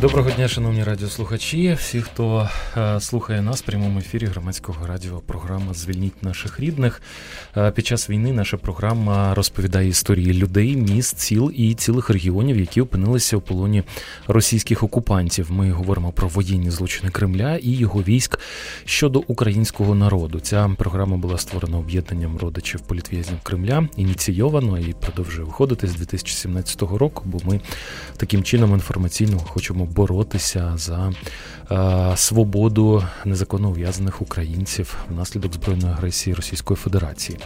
Доброго дня, шановні радіослухачі. Всі, хто е, слухає нас в прямому ефірі громадського радіо, програма Звільніть наших рідних. Е, під час війни наша програма розповідає історії людей, міст, сіл і цілих регіонів, які опинилися у полоні російських окупантів. Ми говоримо про воєнні злочини Кремля і його військ щодо українського народу. Ця програма була створена об'єднанням родичів політв'язнів Кремля, ініційовано і продовжує виходити з 2017 року. Бо ми таким чином інформаційно хочемо боротися за е, свободу незаконно ув'язаних українців внаслідок збройної агресії Російської Федерації.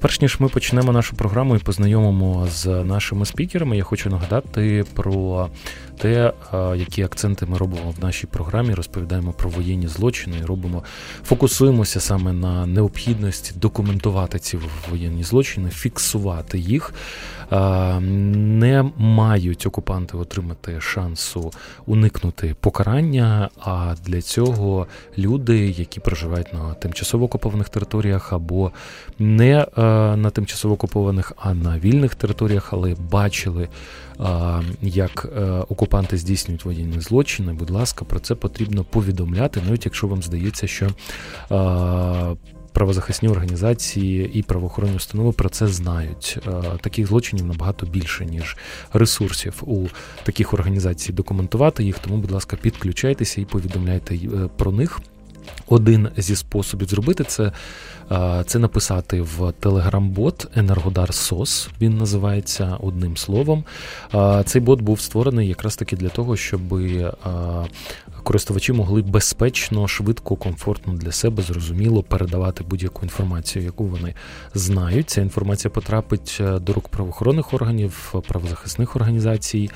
Перш ніж ми почнемо нашу програму і познайомимо з нашими спікерами, я хочу нагадати про те, які акценти ми робимо в нашій програмі, розповідаємо про воєнні злочини і робимо, фокусуємося саме на необхідності документувати ці воєнні злочини, фіксувати їх. Не мають окупанти отримати шансу уникнути покарання. А для цього люди, які проживають на тимчасово окупованих територіях або не е, на тимчасово окупованих, а на вільних територіях, але бачили, як окупанти окупанти здійснюють воєнні злочини, будь ласка, про це потрібно повідомляти, навіть якщо вам здається, що. Правозахисні організації і правоохоронні установи про це знають. Таких злочинів набагато більше, ніж ресурсів у таких організацій документувати їх. Тому, будь ласка, підключайтеся і повідомляйте е, про них. Один зі способів зробити це це написати в телеграм-бот Енергодар Сос. Він називається одним словом. Цей бот був створений якраз таки для того, щоб користувачі могли безпечно, швидко, комфортно для себе зрозуміло передавати будь-яку інформацію, яку вони знають. Ця інформація потрапить е, до рук правоохоронних органів, правозахисних організацій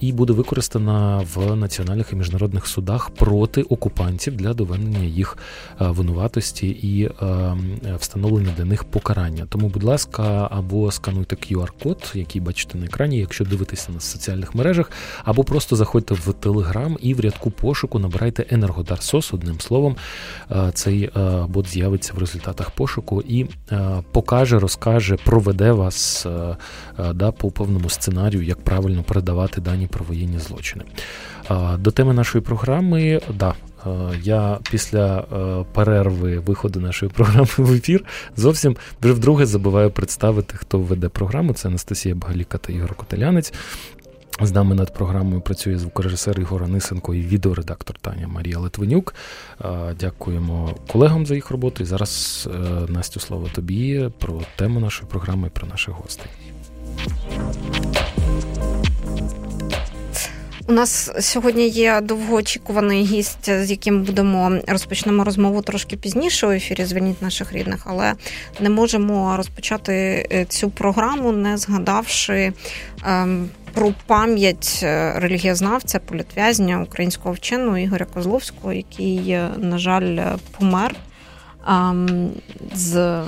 і буде використана в національних і міжнародних судах проти окупантів для доведення їх винуватості і встановлення для них покарання. Тому, будь ласка, або скануйте QR-код, який бачите на екрані, якщо дивитеся на соціальних мережах, або просто заходьте в Телеграм і в рядку пошуку набирайте Енергодар СОС. Одним словом, цей бот з'явиться в результатах пошуку і покаже, розкаже, проведе вас да, по повному сценарію, як правильно передавати дані про воєнні злочини. До теми нашої програми, да. Я після перерви виходу нашої програми в ефір зовсім вже вдруге забуваю представити, хто веде програму. Це Анастасія Багаліка та Ігор Котелянець. З нами над програмою працює звукорежисер Ігор Анисенко і відеоредактор Таня Марія Литвинюк. Дякуємо колегам за їх роботу. І зараз е, Настю слово тобі про тему нашої програми і про наших гостей. У нас сьогодні є довгоочікуваний гість, з яким будемо розпочнемо розмову трошки пізніше у ефірі. Звільніть наших рідних, але не можемо розпочати е, цю програму, не згадавши. Ем, про пам'ять е, релігієзнавця, політв'язня українського вченого Ігоря Козловського, який, е, на жаль, помер ем, з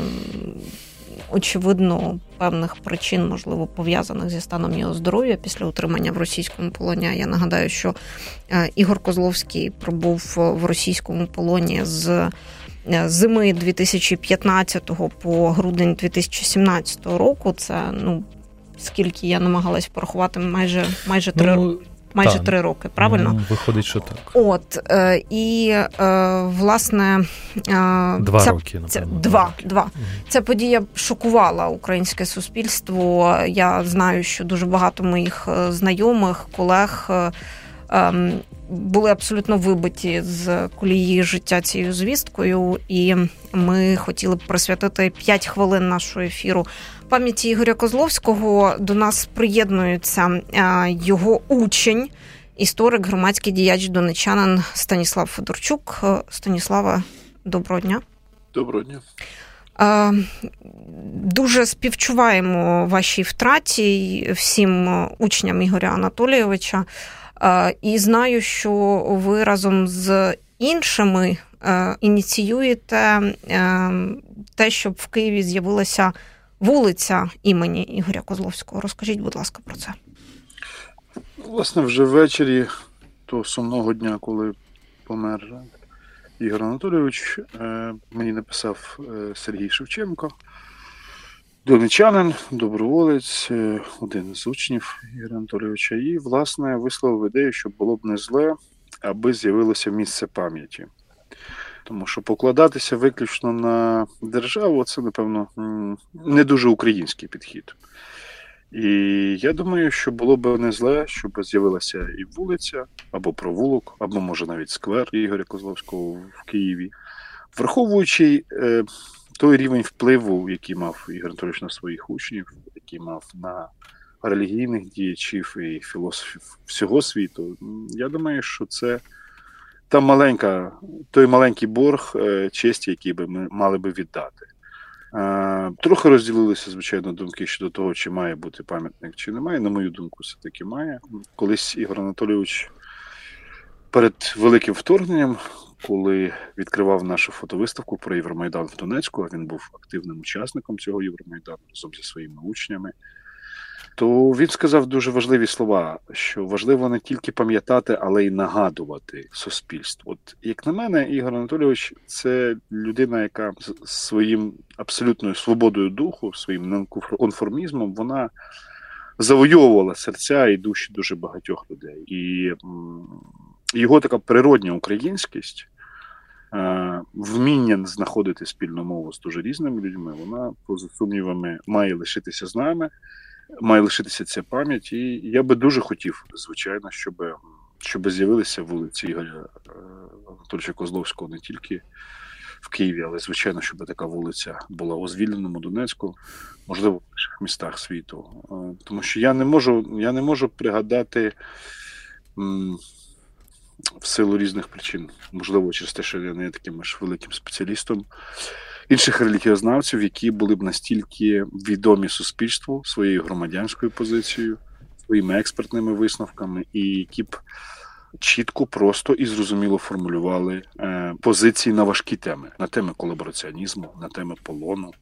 очевидно певних причин, можливо, пов'язаних зі станом його здоров'я після утримання в російському полоні. Я нагадаю, що е, Ігор Козловський пробув в російському полоні з. Е, зими 2015 по грудень 2017 року це ну скільки я намагалась порахувати, майже майже три ну, майже три роки. Правильно ну, виходить, що так. От е, і е, власне е, два ця, роки ця, два. два. Угу. Ця подія шокувала українське суспільство. Я знаю, що дуже багато моїх знайомих, колег. Е, ем, були абсолютно вибиті з колії життя цією звісткою, і ми хотіли б присвятити 5 хвилин нашого ефіру пам'яті Ігоря Козловського. До нас приєднується його учень, історик, громадський діяч донечанин Станіслав Федорчук. Станіслава, доброго дня. Доброго дня. Дуже співчуваємо вашій втраті всім учням Ігоря Анатолійовича. І знаю, що ви разом з іншими ініціюєте те, щоб в Києві з'явилася вулиця імені Ігоря Козловського. Розкажіть, будь ласка, про це. Власне, вже ввечері того сумного дня, коли помер Ігор Анатолійович. Мені написав Сергій Шевченко. Донечанин, доброволець, один з учнів Ігоря Анатолійовича, і, власне, висловив ідею, що було б не зле, аби з'явилося місце пам'яті. Тому що покладатися виключно на державу це, напевно, не дуже український підхід. І я думаю, що було б не зле, щоб з'явилася і вулиця, або провулок, або, може, навіть сквер Ігоря Козловського в Києві, враховуючи е, той рівень впливу, який мав Ігор Анатолійович на своїх учнів, який мав на релігійних діячів і філософів всього світу, я думаю, що це та маленька, той маленький борг е, честі, який би ми мали би віддати. Е, трохи розділилися, звичайно, думки щодо того, чи має бути пам'ятник, чи немає. На мою думку, все-таки має. Колись Ігор Анатолійович перед великим вторгненням, коли відкривав нашу фотовиставку про Євромайдан в Донецьку, він був активним учасником цього Євромайдану разом зі своїми учнями то він сказав дуже важливі слова: що важливо не тільки пам'ятати, але й нагадувати суспільству. От як на мене, Ігор Анатолійович це людина, яка з своїм абсолютною свободою духу, своїм нонконформізмом, вона завойовувала серця і душі дуже багатьох людей. І його така природня українськість. Е, вміння знаходити спільну мову з дуже різними людьми, вона поза сумнівами має лишитися з нами має лишитися ця пам'ять. І я би дуже хотів, звичайно, щоб щоб з'явилися вулиці Ігоря е, Анатолійовича Козловського не тільки в Києві, але звичайно, щоб така вулиця була у звільненому Донецьку, можливо, в інших містах світу. Е, тому що я не можу, я не можу пригадати. В силу різних причин, можливо, через те, що я не є таким аж великим спеціалістом, інших релігіознавців, які були б настільки відомі суспільству своєю громадянською позицією, своїми експертними висновками, і які б чітко, просто і зрозуміло формулювали е, позиції на важкі теми, на теми колабораціонізму, на теми полону,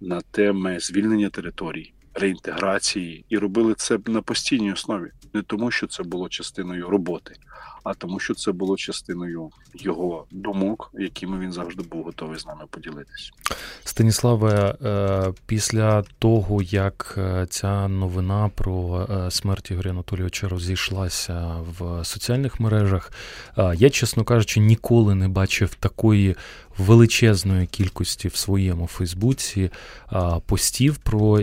на теми звільнення територій. Реінтеграції. І робили це на постійній основі, не тому, що це було частиною роботи, а тому, що це було частиною його думок, якими він завжди був готовий з нами поділитися. Станіславе, е, після того як е, ця новина про е, смерть Ігоря Анатолійовича розійшлася в соціальних мережах, я, чесно кажучи, ніколи не бачив такої величезної кількості в своєму Фейсбуці постів про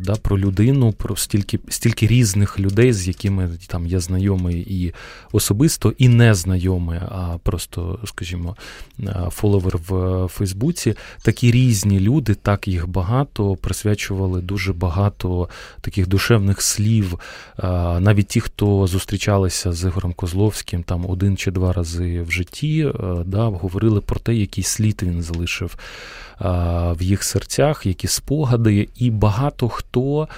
да, про людину, про стільки стільки різних людей, з якими там я знайомий і особисто, і не знайомий, а просто, скажімо, фоловер в Фейсбуці. Такі різні люди, так їх багато, присвячували дуже багато таких душевних слів. Навіть ті, хто зустрічалися з Ігорем Козловським там один чи два рази в житті, да, говорили про те, який слід він залишив в їх серцях, які спогади, і багато хто,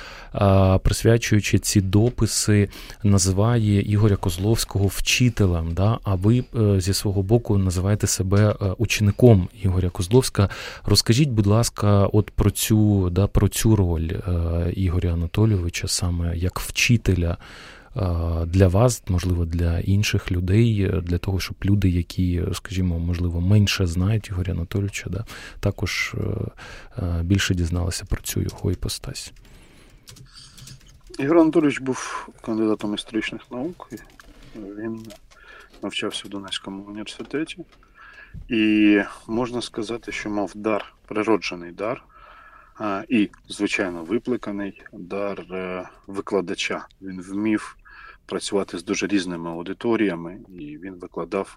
присвячуючи ці дописи, називає Ігоря Козловського вчителем. Да? А ви е, зі свого боку називаєте себе е, учеником Ігоря Козловська. Розкажіть, будь ласка, от про цю да, про цю роль е, Ігоря Анатолійовича саме як вчителя для вас, можливо, для інших людей, для того, щоб люди, які, скажімо, можливо, менше знають Ігоря Анатолійовича, да, також е, е, більше дізналися про цю його іпостась. Ігор Анатолійович був кандидатом історичних наук. Він навчався в Донецькому університеті, і можна сказати, що мав дар, природжений дар. І, звичайно, випликаний дар е, викладача. Він вмів працювати з дуже різними аудиторіями, і він викладав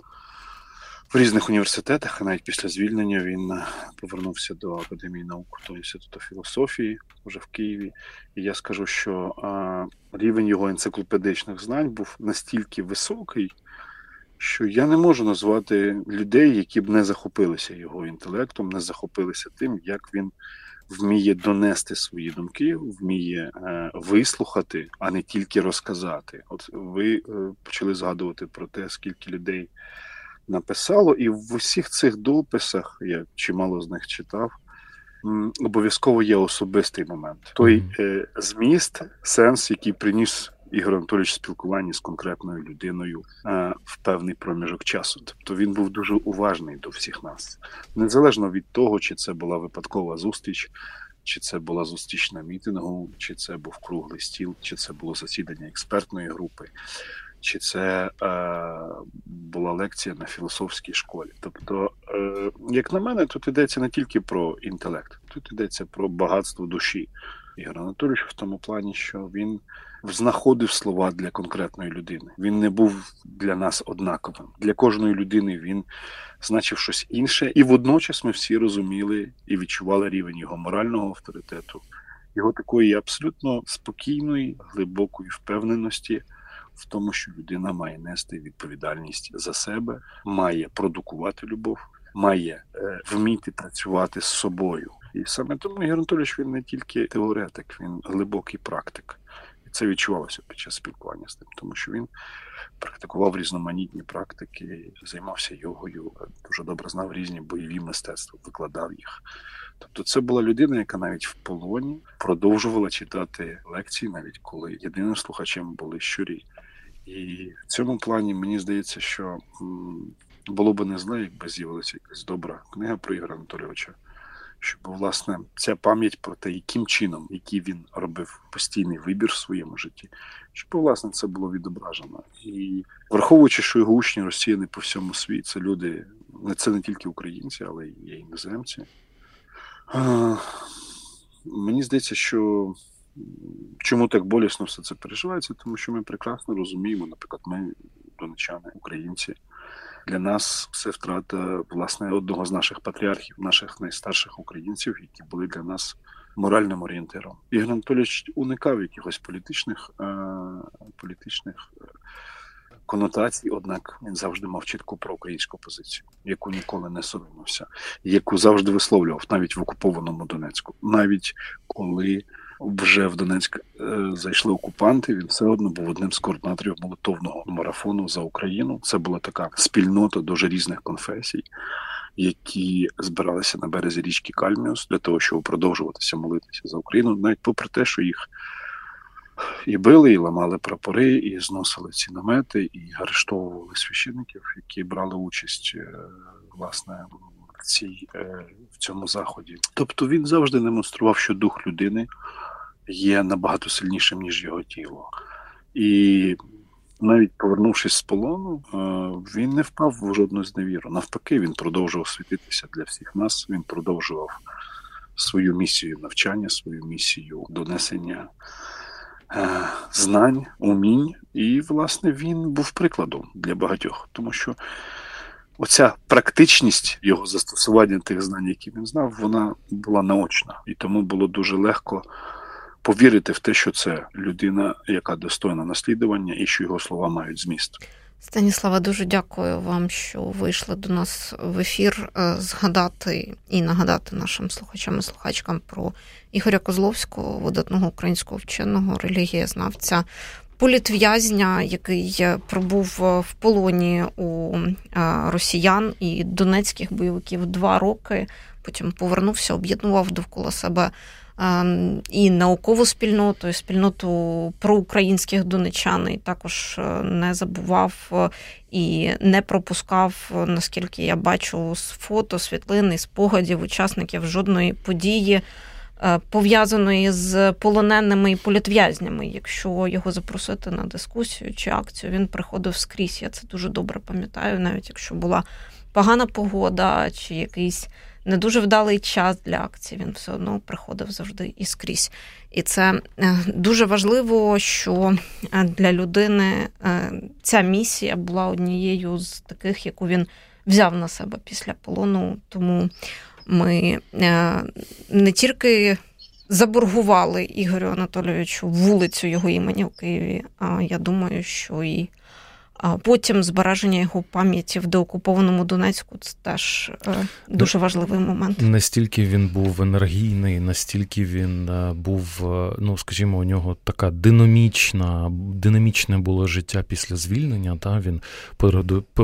в різних університетах. а Навіть після звільнення він е, повернувся до академії наук до інституту філософії вже в Києві. І я скажу, що а, рівень його енциклопедичних знань був настільки високий. Що я не можу назвати людей, які б не захопилися його інтелектом, не захопилися тим, як він вміє донести свої думки, вміє е, вислухати, а не тільки розказати. От ви е, почали згадувати про те, скільки людей написало, і в усіх цих дописах я чимало з них читав. Обов'язково є особистий момент. Той е, зміст, сенс, який приніс Ігор Анатолійович спілкуванні з конкретною людиною е, в певний проміжок часу. Тобто він був дуже уважний до всіх нас, незалежно від того, чи це була випадкова зустріч, чи це була зустріч на мітингу, чи це був круглий стіл, чи це було засідання експертної групи, чи це е, була лекція на філософській школі. Тобто, е, як на мене, тут йдеться не тільки про інтелект, тут йдеться про багатство душі. Ігор Анатолійович в тому плані, що він знаходив слова для конкретної людини. Він не був для нас однаковим. Для кожної людини він значив щось інше, і водночас ми всі розуміли і відчували рівень його морального авторитету, його такої абсолютно спокійної, глибокої впевненості. В тому, що людина має нести відповідальність за себе, має продукувати любов, має е, вміти працювати з собою, і саме тому Ігор він не тільки теоретик, він глибокий практик. Це відчувалося під час спілкування з ним, тому що він практикував різноманітні практики, займався йогою, дуже добре знав різні бойові мистецтва, викладав їх. Тобто, це була людина, яка навіть в полоні продовжувала читати лекції, навіть коли єдиним слухачем були щурі. І в цьому плані мені здається, що було б не зле, якби з'явилася якась добра книга про Ігоря Анатолійовича щоб власне ця пам'ять про те, яким чином, який він робив постійний вибір в своєму житті, щоб власне це було відображено. І враховуючи, що його учні розсіяні по всьому світі, це люди, це не тільки українці, але й іноземці. Мені здається, що чому так болісно все це переживається, тому що ми прекрасно розуміємо, наприклад, ми донечани, українці. Для нас це втрата власне одного з наших патріархів, наших найстарших українців, які були для нас моральним орієнтиром. Ігор Анатолійович уникав якихось політичних е, політичних е, конотацій, однак він завжди мав чітку про українську позицію, яку ніколи не соромився, яку завжди висловлював навіть в окупованому Донецьку, навіть коли вже в Донецьк е, зайшли окупанти. Він все одно був одним з координаторів молитовного марафону за Україну. Це була така спільнота дуже різних конфесій, які збиралися на березі річки Кальміус для того, щоб продовжуватися молитися за Україну, навіть попри те, що їх. І били, і ламали прапори, і зносили ці намети, і арештовували священників, які брали участь е, власне в цій е, в цьому заході. Тобто він завжди демонстрував, що дух людини є набагато сильнішим, ніж його тіло. І навіть повернувшись з полону, е, він не впав в жодну зневіру. Навпаки, він продовжував світитися для всіх нас. Він продовжував свою місію навчання, свою місію донесення е, знань, умінь. І, власне, він був прикладом для багатьох, тому що. Оця практичність його застосування тих знань, які він знав, вона була наочна, і тому було дуже легко повірити в те, що це людина, яка достойна наслідування, і що його слова мають зміст. Станіслава, дуже дякую вам, що вийшли до нас в ефір е, згадати і нагадати нашим слухачам і слухачкам про Ігоря Козловського, видатного українського вченого релігієзнавця, політв'язня, який пробув в полоні у е, росіян і донецьких бойовиків два роки. Потім повернувся, об'єднував довкола себе і наукову спільноту, і спільноту проукраїнських донечан, і також е, не забував е, і не пропускав, наскільки я бачу, з фото, світлини, спогадів учасників жодної події. Е, пов'язаної з полоненими і політв'язнями, якщо його запросити на дискусію чи акцію, він приходив скрізь. Я це дуже добре пам'ятаю, навіть якщо була погана погода чи якийсь не дуже вдалий час для акції. Він все одно приходив завжди і скрізь. І це е, дуже важливо, що е, для людини е, ця місія була однією з таких, яку він взяв на себе після полону. Тому ми не тільки заборгували Ігорю Анатолійовичу вулицю його імені в Києві, а я думаю, що і потім збереження його пам'яті в деокупованому Донецьку це теж е, дуже важливий момент. Настільки він був енергійний, настільки він е, був, е, ну скажімо, у нього така динамічна, динамічне було життя після звільнення. Та Він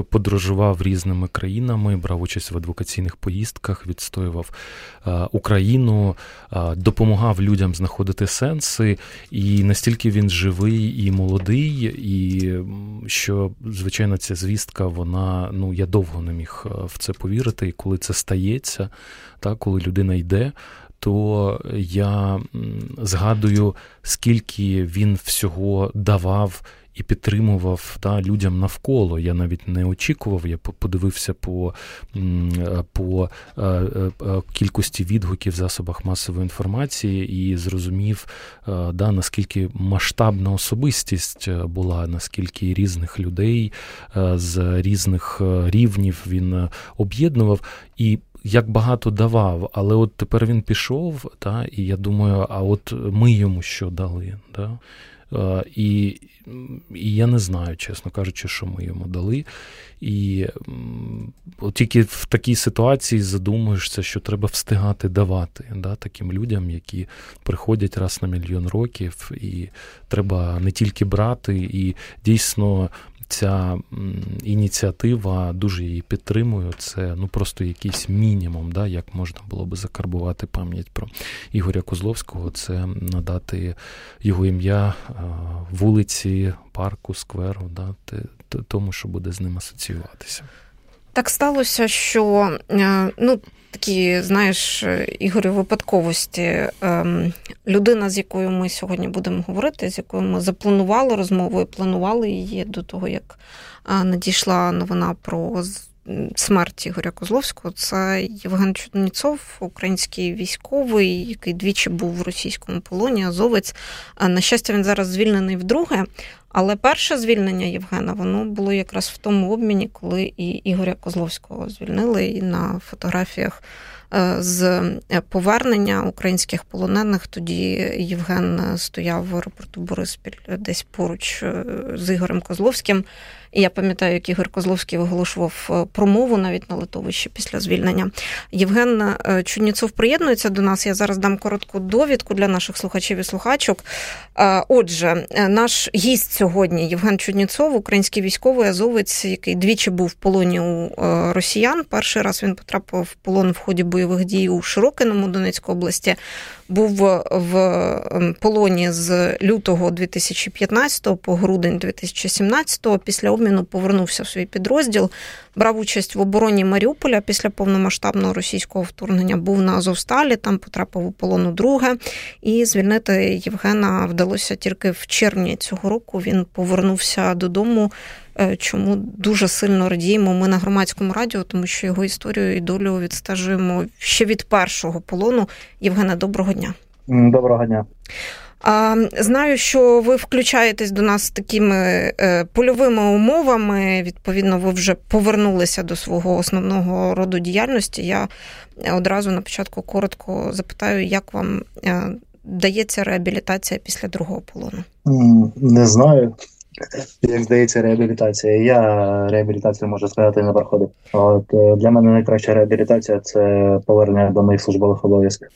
подорожував різними країнами, брав участь в адвокаційних поїздках, відстоював Україну, допомагав людям знаходити сенси, і настільки він живий і молодий, і що звичайно, ця звістка, вона ну я довго не міг е, в це повірити. І коли це стається, та коли людина йде, то я згадую, скільки він всього давав і підтримував та, людям навколо. Я навіть не очікував. Я подивився по по е, е, кількості відгуків в засобах масової інформації і зрозумів, да, наскільки масштабна особистість була, наскільки різних людей з різних рівнів він об'єднував. І як багато давав, але от тепер він пішов, та, і я думаю, а от ми йому що дали? Да? І і я не знаю, чесно кажучи, що ми йому дали. І от тільки в такій ситуації задумуєшся, що треба встигати давати да, таким людям, які приходять раз на мільйон років, і треба не тільки брати, і дійсно ця ініціатива дуже її підтримую. Це ну просто якийсь мінімум, да, як можна було би закарбувати пам'ять про Ігоря Козловського. Це надати його ім'я вулиці, парку, скверу, да, тому, що буде з ним асоціюватися. Так сталося, що е, ну, такі, знаєш, Ігорю, випадковості. Ем, людина, з якою ми сьогодні будемо говорити, з якою ми запланували розмову і планували її до того, як надійшла новина про смерть Ігоря Козловського. Це Євген Чудніцов, український військовий, який двічі був в російському полоні, азовець. На щастя, він зараз звільнений вдруге. Але перше звільнення Євгена воно було якраз в тому обміні, коли і Ігоря Козловського звільнили і на фотографіях е, з е, повернення українських полонених. Тоді Євген стояв в аеропорту Бориспіль десь поруч е, з Ігорем Козловським. І я пам'ятаю, як Ігор Козловський виголошував е, промову навіть на литовищі після звільнення. Євген е, Чудніцов приєднується до нас. Я зараз дам коротку довідку для наших слухачів і слухачок. Е, отже, наш гість сьогодні Євген Чудніцов, український військовий азовець, який двічі був в полоні у росіян. Перший раз він потрапив в полон в ході бойових дій у Широкиному Донецької області був в ем, полоні з лютого 2015 по грудень 2017 Після обміну повернувся в свій підрозділ, брав участь в обороні Маріуполя після повномасштабного російського вторгнення. Був на Азовсталі, там потрапив у полону друге. І звільнити Євгена вдалося тільки в червні цього року. Він повернувся додому. Е, чому дуже сильно радіємо ми на громадському радіо, тому що його історію і долю відстежуємо ще від першого полону. Євгена, доброго дня. Доброго дня. Знаю, що ви включаєтесь до нас такими е, польовими умовами. Відповідно, ви вже повернулися до свого основного роду діяльності. Я одразу на початку коротко запитаю, як вам е, дається реабілітація після другого полону? Не знаю. Як здається, реабілітація. Я реабілітацію можу сказати не проходив. От е, для мене найкраща реабілітація це повернення до моїх службових обов'язків.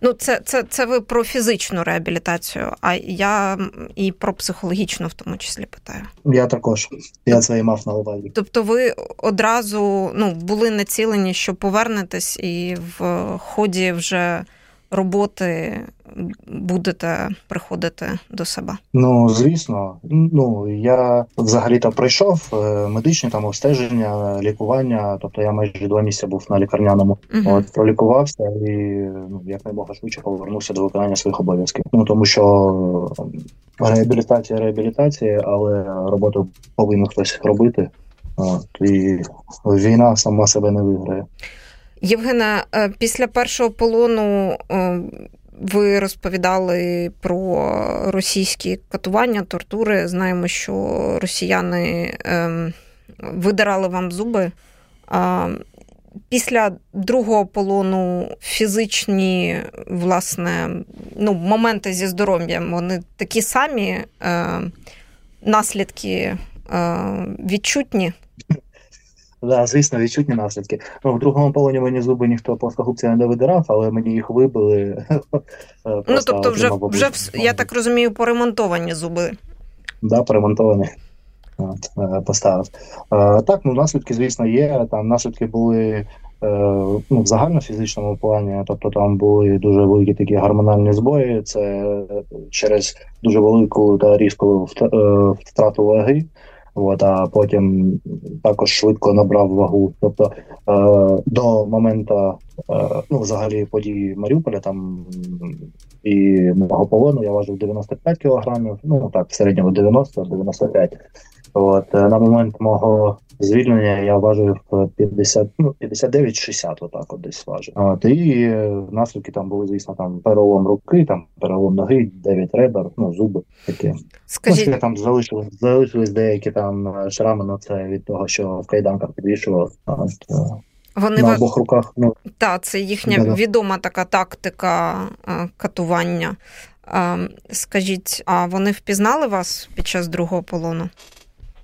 Ну, це це, це ви про фізичну реабілітацію, а я і про психологічну в тому числі питаю. Я також. Я це і мав на увазі. Тобто, ви одразу ну були націлені, що повернетесь, і в ході вже роботи будете приходити до себе? Ну звісно, ну я взагалі-то пройшов е, медичне там обстеження, лікування. Тобто я майже два місяці був на лікарняному. uh От пролікувався і ну як найбога швидше повернувся до виконання своїх обов'язків. Ну тому що реабілітація, реабілітація, але роботу повинен хтось робити. От, І війна сама себе не виграє. Євгена, е, після першого полону е, ви розповідали про російські катування, тортури. Знаємо, що росіяни ем, видирали вам зуби. Після другого полону фізичні власне, ну, моменти зі здоров'ям вони такі самі е, наслідки відчутні? Да, звісно, відчутні наслідки. Ну, в другому полоні мені зуби ніхто плоскогубцями не видирав, але мені їх вибили. ну, тобто, вже, вже я так розумію, поремонтовані зуби. Да, поремонтовані. От, е, поставив. Е, так, ну наслідки, звісно, є. Там наслідки були е, ну, в загальнофізичному плані, тобто там були дуже великі такі гормональні збої. Це через дуже велику та різку втрату ваги. От, а потім також швидко набрав вагу. Тобто е, до моменту е, ну, взагалі події Маріуполя там і мого полону я важив 95 кілограмів, ну так, в середньому 90-95. От е, на момент мого звільнення я важив 50, ну 59-60, отак от десь важив. От і наслідки там були, звісно, там перелом руки, там перелом ноги, 9 ребер, ну зуби такі. Скажіть, ну, там залишились залишились деякі там е, шрами, ну це від того, що в кайданках підвішував. Е, вони на обох руках. Ну так, це їхня да-да. відома така тактика катування. Скажіть, а вони впізнали вас під час другого полону?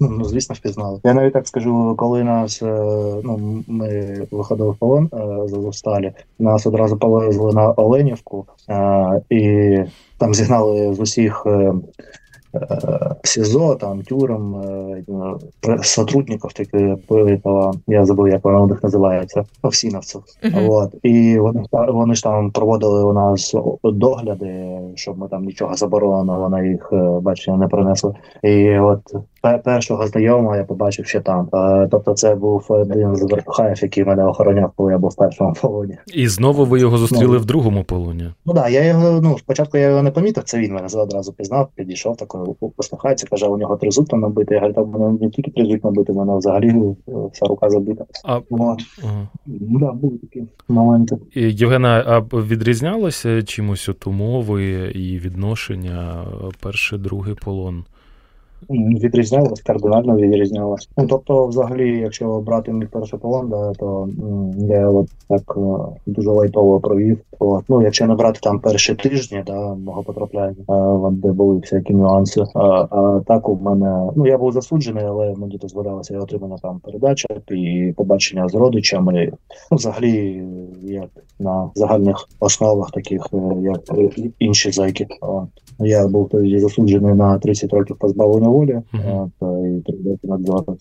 Ну, ну, звісно, впізнали. Я навіть так скажу, коли нас е, ну ми виходили в полон е, з Азовсталі, нас одразу повезли на Оленівку е, і там зігнали з усіх СІЗО, там тюрем, сотрудників таких я забув, як воно у них називається, овсіновців. Uh-huh. От. І вони вони ж там проводили у нас догляди, щоб ми там нічого забороненого на їх бачення не принесли. І от першого знайомого я побачив ще там. Тобто, це був один з вертухаїв, який мене охороняв, коли я був в першому полоні. І знову ви його зустріли ну, в другому полоні? Ну так, да, я його ну спочатку я його не помітив. Це він мене одразу пізнав, підійшов такий, посміхається, каже, у нього тризуб там набитий. Я говорю, там мене не тільки тризуб набитий, у мене взагалі е, вся рука забита. А... Ага. Ну да, були такі моменти. Євгена, а відрізнялося чимось от умови і відношення перший другий полон? Відрізнялось, кардинально відрізнялось. Ну, тобто, взагалі, якщо брати мій перший полон, то я от так е, дуже лайтово провів. От. Ну, якщо не брати там перші тижні, да, мого потрапляння, е, де були всякі нюанси. А, а так у мене ну я був засуджений, але мені дозволялося я отримання там передача і побачення з родичами. Ну, взагалі, як на загальних основах, таких е, як інші зайки. От. Я був тоді засуджений на 30 років позбавлення волі uh-huh. от, і тридцять надзору.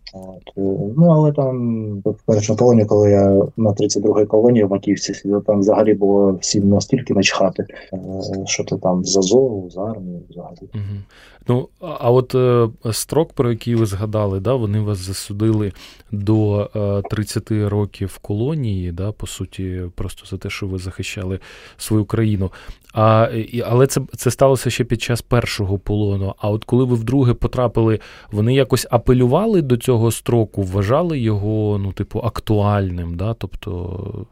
Ну але там в першому полоні, коли я на 32-й колонії в Маківці сидів, там взагалі було всім настільки начхати, е, що ти там з Азову, з армії взагалі. Ну, а от е, строк, про який ви згадали, да, вони вас засудили до е, 30 років колонії, да, по суті, просто за те, що ви захищали свою країну. А, Але це це сталося ще під час першого полону. А от коли ви вдруге потрапили, вони якось апелювали до цього строку, вважали його, ну, типу, актуальним, да? тобто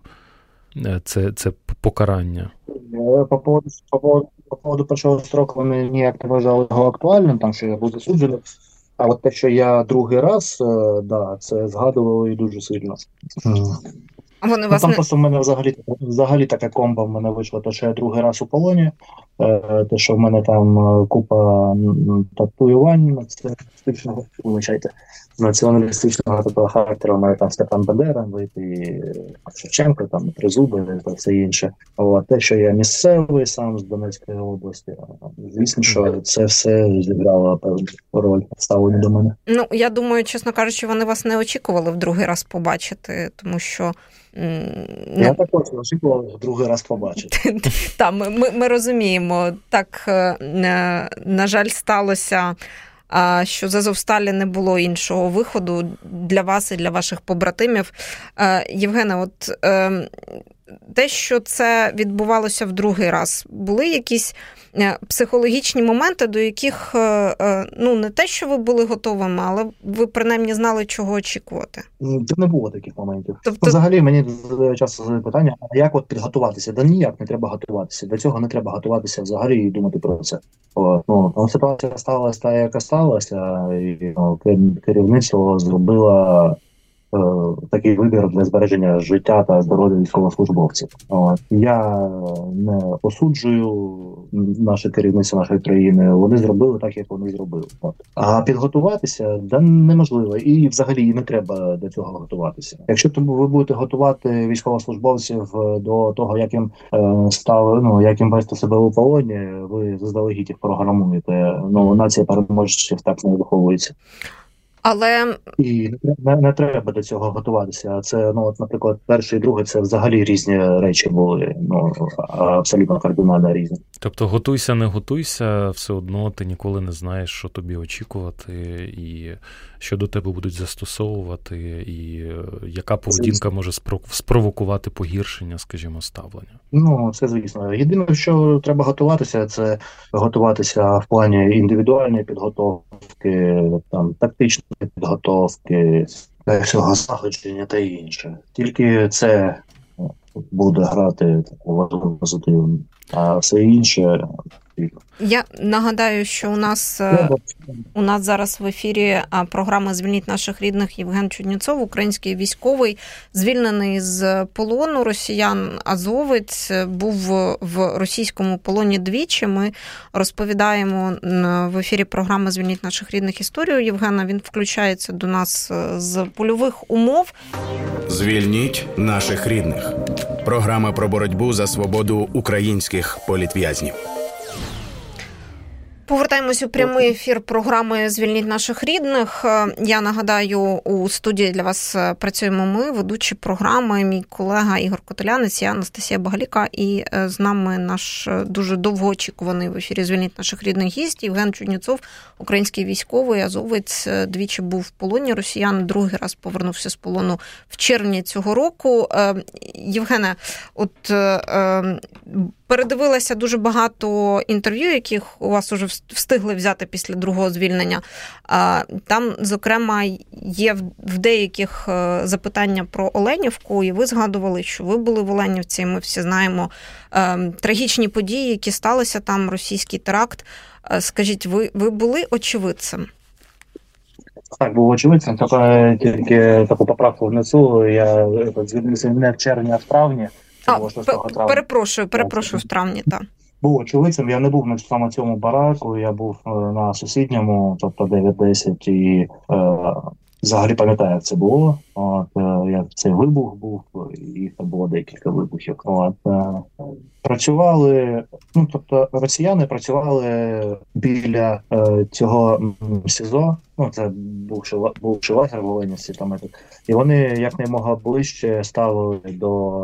е, це це покарання. Е, по поводу, по поводу, по поводу першого строку вони ніяк не вважали його актуальним, там що я був засуджений. А от те, що я другий раз, е, да, це згадували дуже сильно. Вони ну, вас Там не... просто в мене взагалі взагалі таке комбо в мене вийшло, те, що я другий раз у полоні, е, те, що в мене там е, купа татуювань націоналістичного, вибачайте, націоналістичного такого характеру, мене там Степан Бандера, вийти Шевченко, там Тризуби та все інше. А те, що я місцевий сам з Донецької області, звісно, що це все зіграло певну роль ставлення до мене. Ну я думаю, чесно кажучи, вони вас не очікували в другий раз побачити, тому що. Я також очікував другий раз побачити. Так, ми, ми, ми розуміємо. Так, е, на жаль, сталося. Що з Азовсталі не було іншого виходу для вас і для ваших побратимів. Е, Євгена, от ем, те, що це відбувалося в другий раз, були якісь Е, психологічні моменти, до яких е, е, ну не те, що ви були готовими, але ви принаймні знали, чого очікувати. Це не було таких моментів. Тобто, взагалі мені часто задають питання: а як от підготуватися? Да ніяк не треба готуватися. До цього не треба готуватися взагалі і думати про це. О, ну ситуація сталася та, яка сталася, і ну, керівництво зробило такий вибір для збереження життя та здоров'я військовослужбовців. Я не осуджую наше керівництво нашої країни. Вони зробили так, як вони зробили. А підготуватися да неможливо, і взагалі не треба до цього готуватися. Якщо тому ви будете готувати військовослужбовців до того, як їм е, став, ну як їм вести себе у полоні, ви заздалегідь їх програмуєте. Ну нація переможців так не виховується. Але і не, не треба до цього готуватися. Це ну, от, наприклад, перший і другий це взагалі різні речі були. Ну абсолютно кардинально різні. Тобто, готуйся, не готуйся, все одно ти ніколи не знаєш, що тобі очікувати, і що до тебе будуть застосовувати, і е, яка поведінка може спровокувати погіршення, скажімо, ставлення. Ну це звісно. Єдине, що треба готуватися, це готуватися в плані індивідуальної підготовки, там тактичної підготовки, всього заходження та інше. Тільки це буде грати таку важливу позитивну, а все інше я нагадаю, що у нас е, у нас зараз в ефірі програма Звільніть наших рідних Євген Чудніцов, український військовий, звільнений з полону росіян. Азовець був в російському полоні двічі. Ми розповідаємо в ефірі програми Звільніть наших рідних історію Євгена. Він включається до нас е, з польових умов. Звільніть наших рідних. Програма про боротьбу за свободу українських політв'язнів. Повертаємось у прямий ефір програми Звільніть наших рідних. Е, я нагадаю, у студії для вас е, працюємо ми, ведучі програми, мій колега Ігор Котелянець, я Анастасія Багаліка, і е, з нами наш дуже довгоочікуваний в ефірі Звільніть наших рідних гість Євген Чудніцов, український військовий, азовець двічі був в полоні росіян. Другий раз повернувся з полону в червні цього року. Євгене, от передивилася дуже багато інтерв'ю, яких у вас уже встигли взяти після другого звільнення. Там, зокрема, є в деяких е, запитання про Оленівку, і ви згадували, що ви були в Оленівці. і Ми всі знаємо е, трагічні події, які сталися там, російський теракт. Е, скажіть, ви, ви були очевидцем? Так, був очевидцем, тільки таку поправку внесу. Я звільнився не в червні, а в травні. А, Перепрошую, перепрошую в травні, так. Був очевидцем, я не був на саме цьому бараку, я був е, на сусідньому, тобто 9-10, і е, взагалі пам'ятаю, як це було. От, е, як цей вибух був, і там було декілька вибухів. От, е, Працювали, ну тобто росіяни працювали біля е, цього СІЗО. Ну це бувши бувши лагер в Оленівці, там і вони якнаймога ближче ставили до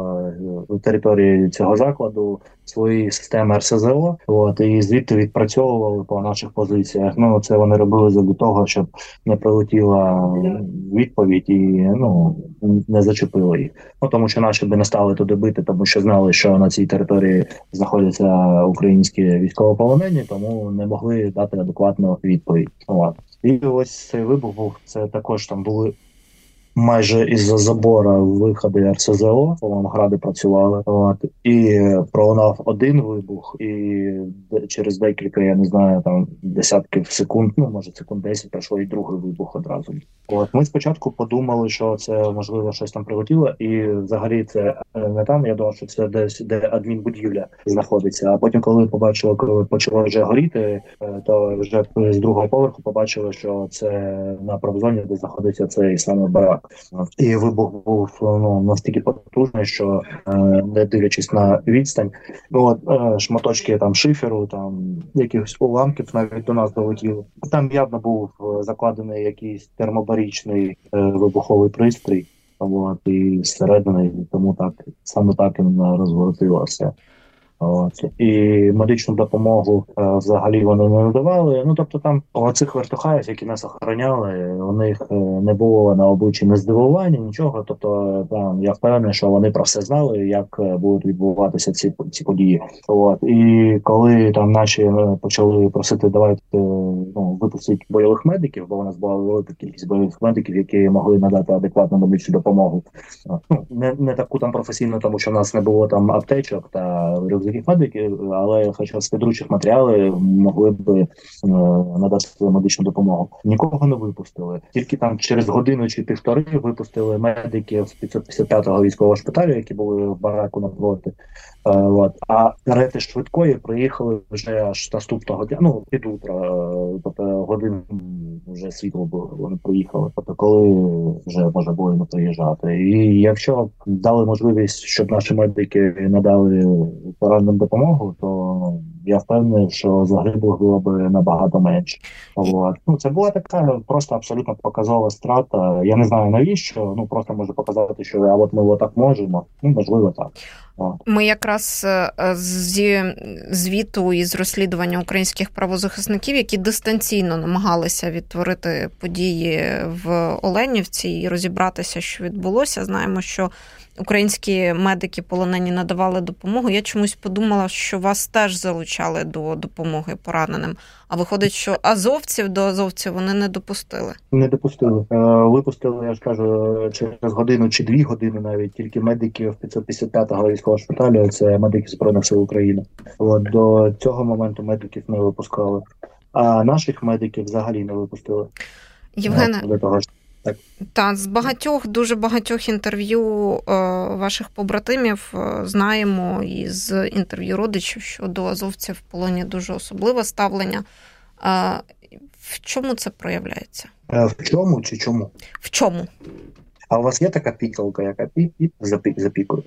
е, території цього закладу свої системи РСЗО. От і звідти відпрацьовували по наших позиціях. Ну це вони робили для того, щоб не прилетіла відповідь і ну не зачепили їх. Ну тому що наші би не стали туди бити, тому що знали, що на цій території знаходяться українські військовополонені, тому не могли дати адекватну відповідь. І ось цей вибух був це також там були майже із-за забора виходи РСЗО, Волонгради працювали. От і пролунав один вибух, і через декілька, я не знаю, там десятків секунд, ну може секунд 10, пройшло і другий вибух одразу. От ми спочатку подумали, що це можливо щось там прилетіло, і взагалі це е, не там. Я думав, що це десь де адмінбудівля знаходиться. А потім, коли побачили, коли почало вже горіти, е, то вже з другого поверху побачили, що це на промзоні, де знаходиться цей саме барак. І вибух був ну настільки потужний, що е, не дивлячись на відстань, ну от е, шматочки там шиферу, там якихось уламків навіть до нас долетіли. Там явно був е, закладений якийсь термобарічний вибуховий пристрій. От, і зсередини, тому так саме так і розворотилося. От і медичну допомогу е, взагалі вони не надавали. Ну тобто, там оцих вертухаїв, які нас охороняли, у них е, не було на обличчі не здивування, нічого. Тобто, там я впевнений, що вони про все знали, як е, будуть відбуватися ці ці події. От і коли там наші почали просити, давайте ну випустити бойових медиків, бо у нас була велика кількість бойових медиків, які могли надати адекватну медичну допомогу. Ну не не таку там професійну, тому що в нас не було там аптечок та рюкзаків яких медиків, але хоча з підручих матеріали могли б е, надати медичну допомогу. Нікого не випустили. Тільки там через годину чи півтори випустили медиків з 555-го військового шпиталю, які були в бараку напроти. Е, от. А карети швидкої приїхали вже аж наступного дня, ну під утро, е, тобто годин вже світло було, вони приїхали. Тобто, коли вже можна було не приїжджати. І якщо дали можливість, щоб наші медики надали пораненим допомогу, то я впевнений, що загиблих було б набагато менше. От. Ну це була така просто абсолютно показова страта. Я не знаю навіщо. Ну просто може показати, що а от ми отак можемо. Ну можливо, так. Ми якраз е, зі звіту із розслідування українських правозахисників, які дистанційно намагалися відтворити події в Оленівці і розібратися, що відбулося. Знаємо, що українські медики полонені надавали допомогу. Я чомусь подумала, що вас теж залучали до допомоги пораненим. А виходить, що азовців до азовців вони не допустили. Не допустили. Е, випустили, я ж кажу, через годину чи дві години навіть тільки медиків 555-го військового шпиталю. Це медики збройних сил України. От до цього моменту медиків не випускали. А наших медиків взагалі не випустили. Євгене, до того ж. Так, Та з багатьох дуже багатьох інтерв'ю е, ваших побратимів е, знаємо із інтерв'ю родичів, що до азовців в полоні дуже особливе ставлення. Е, в чому це проявляється? В чому чи чому? В чому? А у вас є така пікалка, яка пік запікує?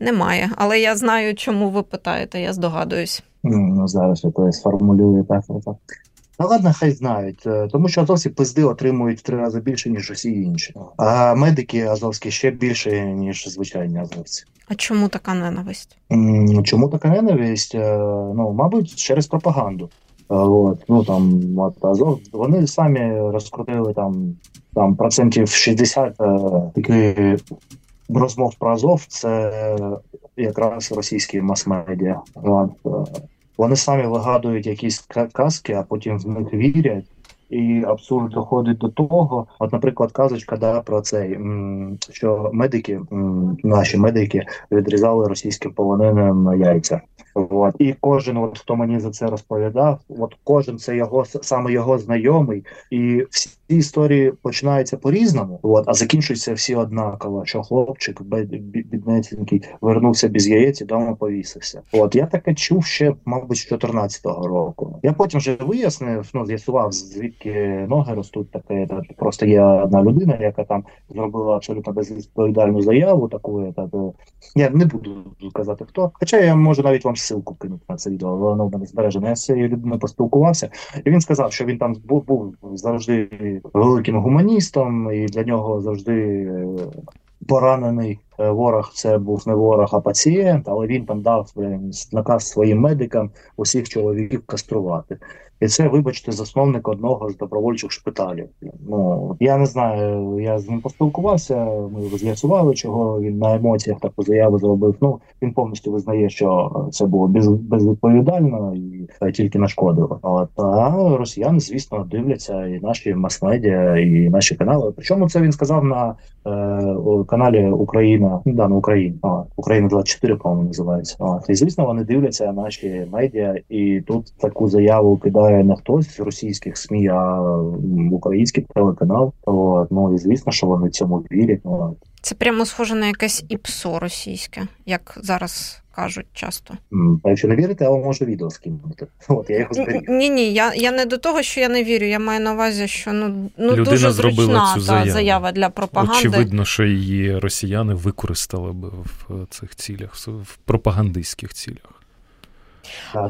Немає, але я знаю, чому ви питаєте, я здогадуюсь. Ну, Зараз я то сформулюю так. так. Та ладно, хай знають, е, тому що азовські пизди отримують в три рази більше, ніж усі інші. А медики азовські ще більше, ніж звичайні азовці. А чому така ненависть? Чому така ненависть? Е, ну, мабуть, через пропаганду. Е, от, ну там от Азов, вони самі розкрутили там там процентів 60 таких розмов про Азов. Це якраз російські мас-медіа. От, вони самі вигадують якісь казки, а потім в них вірять. І абсурд доходить до того, от, наприклад, казочка да про цей що медики, наші медики відрізали російським полоненим яйця. От. І кожен, от хто мені за це розповідав, от кожен це його саме його знайомий, і всі історії починаються по-різному, от, а закінчуються всі однаково. Що хлопчик біднесенький вернувся без яєць і дома повісився. От я таке чув ще, мабуть, з 14-го року. Я потім вже вияснив, ну з'ясував звідки ноги ростуть. Таке просто є одна людина, яка там зробила абсолютно безвідповідальну заяву. Таку я не буду казати хто. Хоча я можу навіть вам ссылку кинути на це відео, воно в мене збережене. Я з цією людиною поспілкувався, і він сказав, що він там був, був завжди великим гуманістом, і для нього завжди е, поранений е, ворог це був не ворог, а пацієнт, але він там дав наказ своїм медикам усіх чоловіків каструвати. І це, вибачте, засновник одного з добровольчих шпиталів. Ну я не знаю, я з ним поспілкувався. Ми з'ясували, чого він на емоціях таку заяву зробив. Ну він повністю визнає, що це було без, безвідповідально і е, тільки нашкодило. От а росіяни, звісно, дивляться і наші мас-медіа, і наші канали. Причому це він сказав на е, каналі Україна, да, на Україні а, Україна 24 по-моєму називається. От. І звісно, вони дивляться наші медіа, і тут таку заяву кидають не хтось з російських СМІ, а український телеканал. То ну і звісно, що вони цьому вірять. Ну, Це прямо схоже на якесь іпсо російське, як зараз. Кажуть часто. А якщо не вірите, я можу відео скинути. От я його зберіг. Ні, ні, я я не до того, що я не вірю. Я маю на увазі, що ну ну Людина дуже зручна цю заяву. та заява для пропаганди. Очевидно, що її росіяни використали б в цих цілях, в пропагандистських цілях.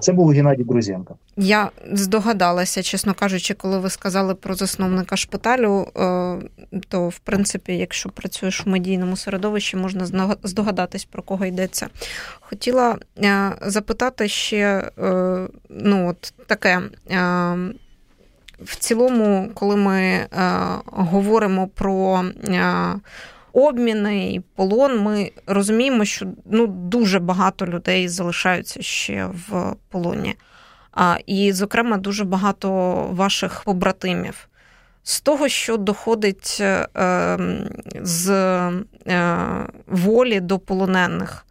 Це був Геннадій Грузенко. Я здогадалася, чесно кажучи, коли ви сказали про засновника шпиталю, е, то в принципі, якщо працюєш у медійному середовищі, можна здогадатись, про кого йдеться. Хотіла е, запитати ще е, ну, от таке. В цілому, коли ми говоримо про обміни і полон, ми розуміємо, що ну, дуже багато людей залишаються ще в полоні. А, І, зокрема, дуже багато ваших побратимів. З того, що доходить е, з е, волі до полонених,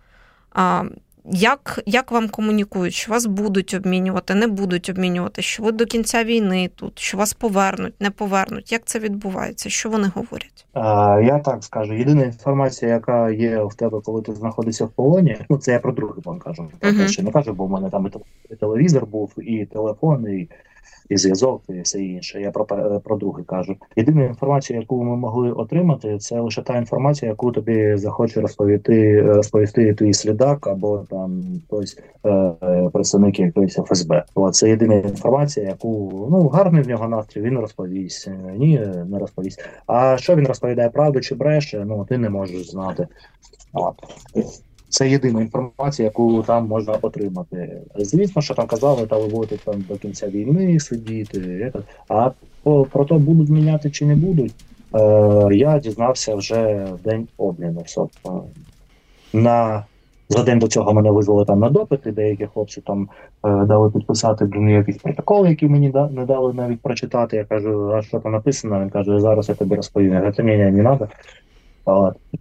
як як вам комунікують, що вас будуть обмінювати, не будуть обмінювати, що ви до кінця війни тут, що вас повернуть, не повернуть? Як це відбувається? Що вони говорять? А, Я так скажу. Єдина інформація, яка є в тебе, коли ти знаходишся в полоні, ну це я про другий план кажу. Uh-huh. те, не кажу, бо в мене там і телевізор був, і телефон, і і зв'язок, і все інше. Я про про друге кажу. Єдина інформація, яку ми могли отримати, це лише та інформація, яку тобі захоче розповісти розповісти твій слідак або там хтось е, представник якоїсь ФСБ. О, це єдина інформація, яку ну гарний в нього настрій, він розповість. Ні, не розповість. А що він розповідає правду чи бреше? Ну ти не можеш знати. Це єдина інформація, яку там можна отримати. Звісно, що там казали, та ви будете там до кінця війни сидіти. А про то будуть міняти чи не будуть. Е, Я дізнався вже в день обміну. На за день до цього мене визвали там на допити. Деякі хлопці там е, дали підписати до якісь протоколи, які мені да, не дали навіть прочитати. Я кажу, а що там написано? Він каже, зараз я тобі розповім. Я кажу, ні, ні, не треба.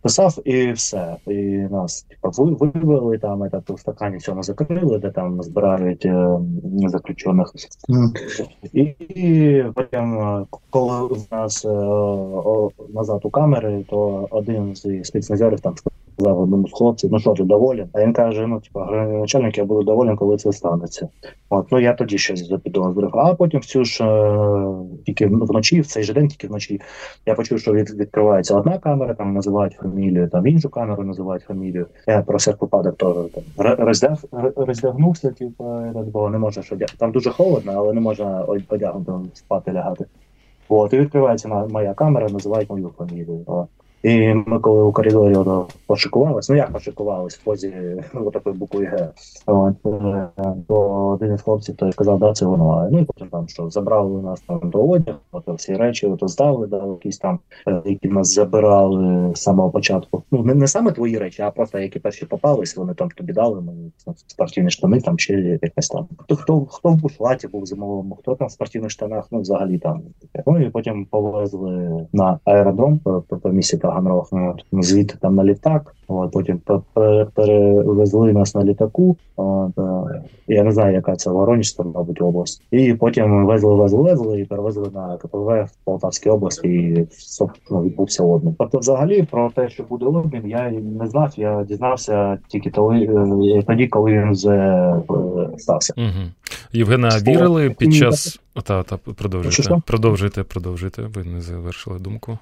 Писав і все. І нас типу, вивели там этот, в стакані цьому закрили, де там збирають е, заключених. І потім, е, коли у нас е, о, назад у камери, то один з спецназерів там сказав одному з хлопців, ну що ти доволен? А він каже: ну типу, начальник, я буду доволен, коли це станеться. От ну я тоді щось запідозрив. А потім в цю ж тільки вночі, в цей же день, тільки вночі, я почув, що від, відкривається одна камера, там називають фамілію, там іншу камеру називають фамілію. Я про всяк випадок теж там роздяг, роздягнувся, типу, бо не можна що там дуже холодно, але не можна одягнути спати лягати. От, і відкривається моя камера, називають мою фамілію. І ми коли у коридорі пошикувалися, ну як пошикувалися в позі такої букви Г, от, е, то один із хлопців той сказав, да, це воно. Ну і потім там що забрали нас там до одягу, от всі речі от здали, да, якісь там, е, які нас забирали з самого початку. Ну не, не саме твої речі, а просто які перші попались, вони там тобі дали мені спортивні штани, там чи якась там. Хто хто хто в бушлаті був зимовому, хто там в спортивних штанах, ну взагалі там. Ну і потім повезли на аеродром по місці Таганрог, ну, звідти там на літак. От, Потім перевезли нас на літаку. От, е, Я не знаю, яка це Воронежська, мабуть, область. І потім везли, везли, везли і перевезли на КПВ в Полтавській області, і ну, відбувся обмін. Тобто, взагалі, про те, що буде обмін, я не знав. Я дізнався тільки е, тоді, коли він вже е, стався. Угу. Євгена, вірили під час та, та продовжуйте, продовжуйте, продовжуйте. Ви не завершили думку.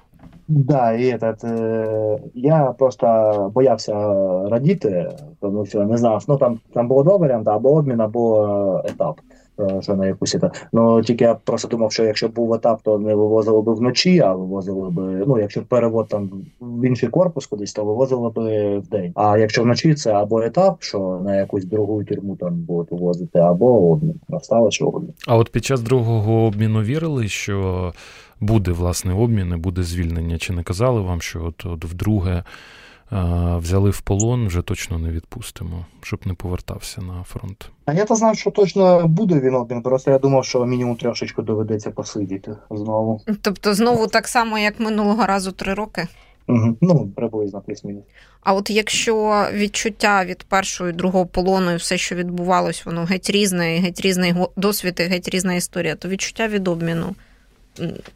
Да, і этот, е, я просто боявся радіти, тому що не знав. Ну там там було два варіанти, або обмін, або етап. Е, що на якусь етап. Ну тільки я просто думав, що якщо був етап, то не вивозили б вночі, а вивозили б. Ну, якщо перевод там в інший корпус кудись, то вивозили б в день. А якщо вночі це або етап, що на якусь другу тюрму там будуть вивозити, або обмін. Стало що обмін. А от під час другого обміну вірили, що буде власне обмін і буде звільнення. Чи не казали вам, що от, от вдруге взяли в полон, вже точно не відпустимо, щоб не повертався на фронт? А я то знав, що точно буде він обмін, просто я думав, що мінімум трошечку доведеться посидіти знову. Тобто, знову так само, як минулого разу три роки. Угу. Ну, приблизно плюс-мінус. А от якщо відчуття від першого і другого полону і все, що відбувалось, воно геть різне, геть різний досвід, і геть різна історія, то відчуття від обміну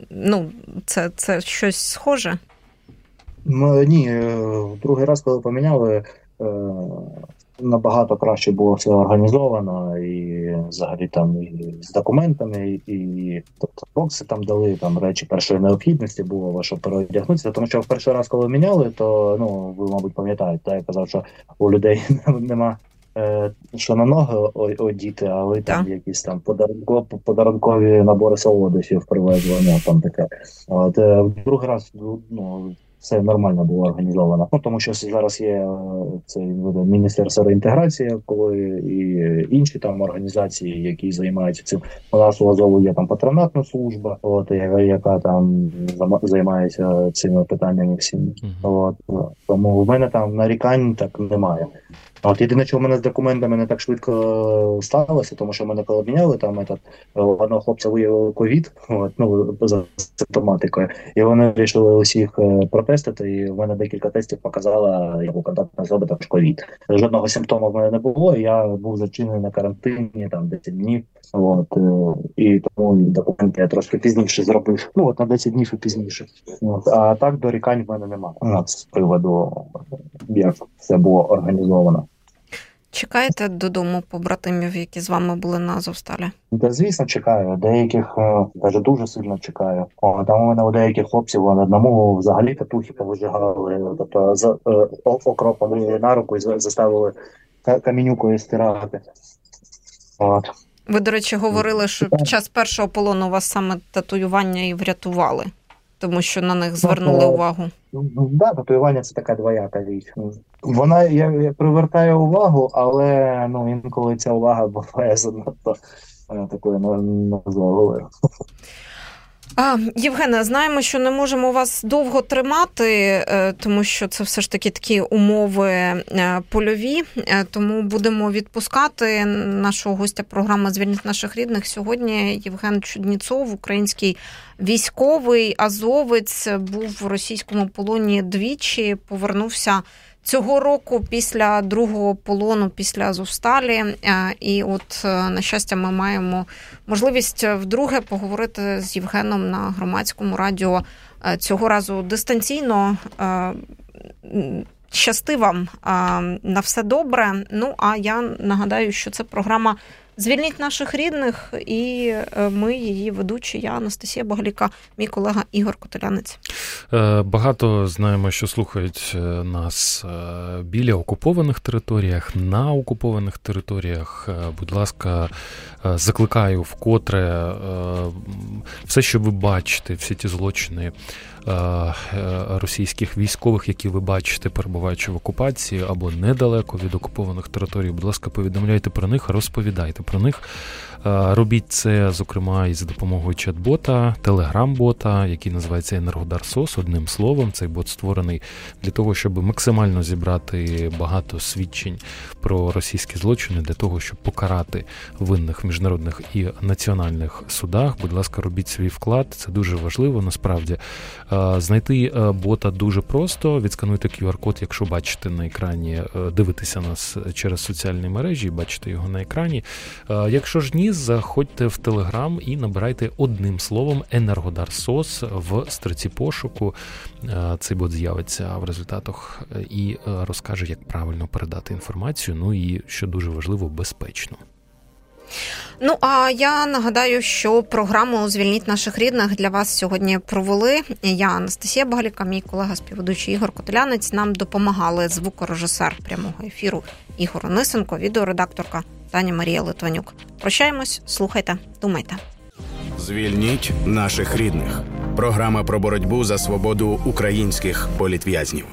ну, це це щось схоже? Ні, е, другий раз, коли поміняли, е, набагато краще було все організовано, і взагалі там і з документами, і тобто бокси там дали там речі першої необхідності було, щоб переодягнутися. Тому що в перший раз, коли міняли, то ну ви, мабуть, пам'ятаєте, я казав, що у людей нема що на ноги одіти, а ви там якісь там подарункові набори солодощів привезли, ну там таке. От, е, в другий раз ну, все нормально було організовано. Ну тому що зараз є е, цей міністерство реінтеграції, коли і інші там організації, які займаються цим. У нас у Азову є там патронатна служба, от яка там займається цими питаннями всіми. От тому в мене там нарікань так немає. От єдине, що в мене з документами не так швидко сталося, тому що мене пообміняли там этот, одного хлопця виявили ковід, от, ну за симптоматикою, і вони вирішили усіх протестити. І в мене декілька тестів показало, як у контактна особа також ковід. Жодного симптому в мене не було. Я був зачинений на карантині там 10 днів. От і тому документи я трошки пізніше зробив. Ну от на 10 днів і пізніше. От, а так дорікань в мене немає з приводу, як все було організовано. Чекаєте додому побратимів, які з вами були на Азовсталі? Та звісно, чекаю. Деяких е, дуже сильно чекаю. О, там у мене у деяких хлопців одному взагалі татухи повижигали, тобто з е, окропом на руку і заставили камінюкою стирати. От. Ви, до речі, говорили, що під час першого полону вас саме татуювання і врятували, тому що на них звернули увагу. Ну, да, татуювання це така двояка річ. Вона я, я привертає увагу, але ну інколи ця увага буває занадто е, такою назовою. А, Євгене, знаємо, що не можемо вас довго тримати, е, тому що це все ж таки такі умови е, польові. Е, тому будемо відпускати нашого гостя програми Звільніть наших рідних. Сьогодні Євген Чудніцов, український військовий азовець, був в російському полоні двічі. Повернувся цього року після другого полону, після Азовсталі. Е, і от, е, на щастя, ми маємо можливість вдруге поговорити з Євгеном на громадському радіо е, цього разу дистанційно. Щасти вам на все добре. Ну а я нагадаю, що це програма Звільніть наших рідних, і е, ми, її ведучі, я Анастасія Багаліка, мій колега Ігор Котелянець. Е, багато знаємо, що слухають е, нас біля окупованих територіях, на окупованих територіях. Будь ласка, закликаю вкотре все, що ви бачите, всі ті злочини. Російських військових, які ви бачите, перебуваючи в окупації або недалеко від окупованих територій, будь ласка, повідомляйте про них, розповідайте про них. Е, робіть це, зокрема, із допомогою чат-бота, телеграм-бота, який називається Енергодар Сос. Одним словом, цей бот створений для того, щоб максимально зібрати багато свідчень про російські злочини, для того, щоб покарати винних в міжнародних і національних судах. Будь ласка, робіть свій вклад. Це дуже важливо. Насправді е, знайти е, бота дуже просто. Відскануйте QR-код, якщо бачите на екрані, дивитися нас через соціальні мережі, бачите його на екрані. Якщо ж ні, заходьте в Телеграм і набирайте одним словом Енергодар СОС в строці пошуку. Е, цей бот з'явиться в результатах е, і е, розкаже, як правильно передати інформацію. Ну і що дуже важливо, безпечно. Ну а я нагадаю, що програму Звільніть наших рідних для вас сьогодні провели. Я Анастасія Багаліка, мій колега співведучий Ігор Котелянець. Нам допомагали звукорежисер прямого ефіру Ігор Онисенко, відеоредакторка Таня Марія Литванюк. Прощаємось, слухайте, думайте. Звільніть наших рідних. Програма про боротьбу за свободу українських політв'язнів.